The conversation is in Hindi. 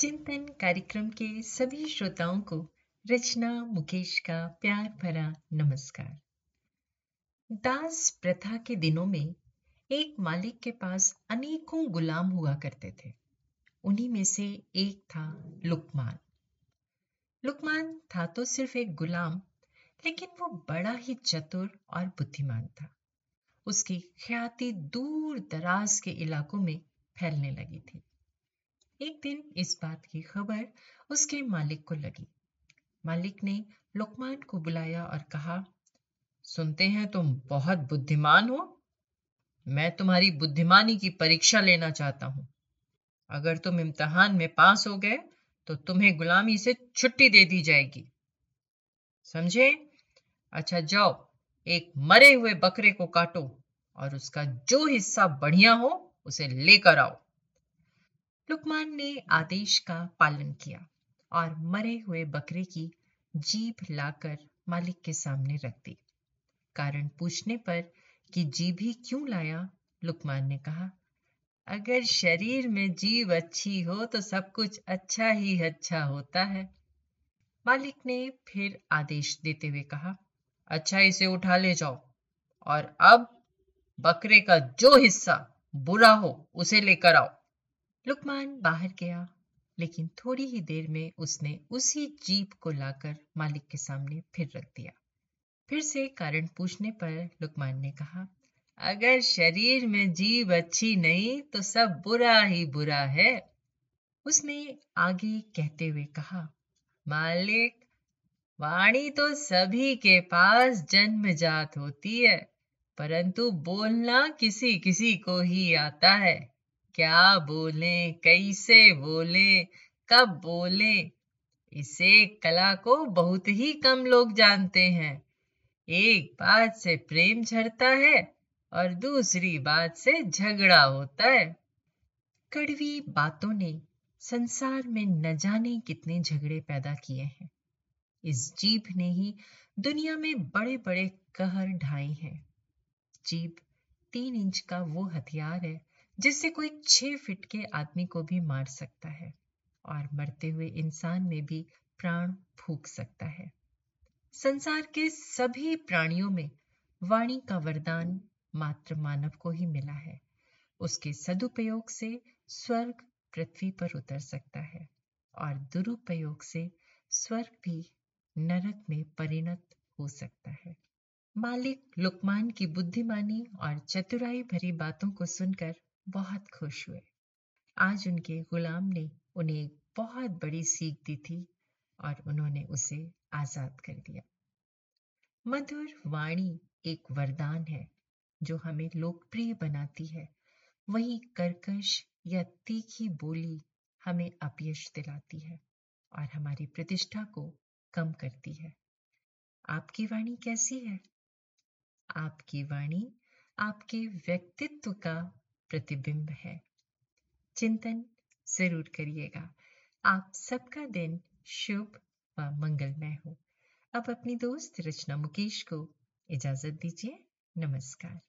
चिंतन कार्यक्रम के सभी श्रोताओं को रचना मुकेश का प्यार भरा नमस्कार। दास प्रथा के दिनों में एक मालिक के पास अनेकों गुलाम हुआ करते थे। उन्हीं में से एक था लुकमान। लुकमान था तो सिर्फ़ एक गुलाम, लेकिन वो बड़ा ही चतुर और बुद्धिमान था। उसकी ख्याति दूर दराज के इलाकों में फैलने लगी थी। एक दिन इस बात की खबर उसके मालिक को लगी। मालिक ने लुकमान को बुलाया और कहा, सुनते हैं तुम बहुत बुद्धिमान हो। मैं तुम्हारी बुद्धिमानी की परीक्षा लेना चाहता हूँ। अगर तुम इम्तहान में पास हो गए तो तुम्हें गुलामी से छुट्टी दे दी जाएगी। समझे? अच्छा जाओ, एक मरे हुए बकरे को काटो और उसका जो हिस्सा बढ़िया हो, उसे लेकर आओ। लुकमान ने आदेश का पालन किया और मरे हुए बकरे की जीभ लाकर मालिक के सामने रख दी। कारण पूछने पर कि जीभ ही क्यों लाया? लुकमान ने कहा, अगर शरीर में जीव अच्छी हो तो सब कुछ अच्छा ही अच्छा होता है। मालिक ने फिर आदेश देते हुए कहा अच्छा इसे उठा ले जाओ और अब बकरे का जो हिस्सा बुरा हो, उसे लेकर आओ। लुकमान बाहर गया, लेकिन थोड़ी ही देर में उसने उसी जीप को लाकर मालिक के सामने फिर रख दिया। फिर से कारण पूछने पर लुकमान ने कहा, अगर शरीर में जीव अच्छी नहीं तो सब बुरा ही बुरा है। उसने आगे कहते हुए कहा, मालिक, वाणी तो सभी के पास जन्मजात होती है, परंतु बोलना किसी किसी को ही आता है। क्या बोले, कैसे बोले, कब बोले? इसे कला को बहुत ही कम लोग जानते हैं। एक बात से प्रेम झड़ता है और दूसरी बात से झगड़ा होता है। कड़वी बातों ने संसार में न जाने कितने झगड़े पैदा किए हैं। इस जीभ ने ही दुनिया में बड़े बड़े कहर ढाए हैं। जीभ तीन इंच का वो हथियार है जिससे कोई छह फिट के आदमी को भी मार सकता है और मरते हुए इंसान में भी प्राण फूक सकता है। संसार के सभी प्राणियों में वाणी का वरदान मात्र मानव को ही मिला है। उसके सदुपयोग से स्वर्ग पृथ्वी पर उतर सकता है और दुरुपयोग से स्वर्ग भी नरक में परिणत हो सकता है। मालिक, लुकमान की बुद्धिमानी और चतुराई भरी बातों को सुनकर बहुत खुश हुए। आज उनके गुलाम ने उन्हें एक बहुत बड़ी सीख दी थी और उन्होंने उसे आज़ाद कर दिया। मधुर वाणी एक वरदान है, जो हमें लोकप्रिय बनाती है। वही कर्कश या तीखी बोली हमें अपयश दिलाती है और हमारी प्रतिष्ठा को कम करती है। आपकी वाणी कैसी है? आपकी वाणी आपके व्यक्तित्व का प्रतिबिंब है। चिंतन ज़रूर करिएगा। आप सबका दिन शुभ व मंगलमय हो। अब अपनी दोस्त रचना मुकेश को इजाज़त दीजिए। नमस्कार।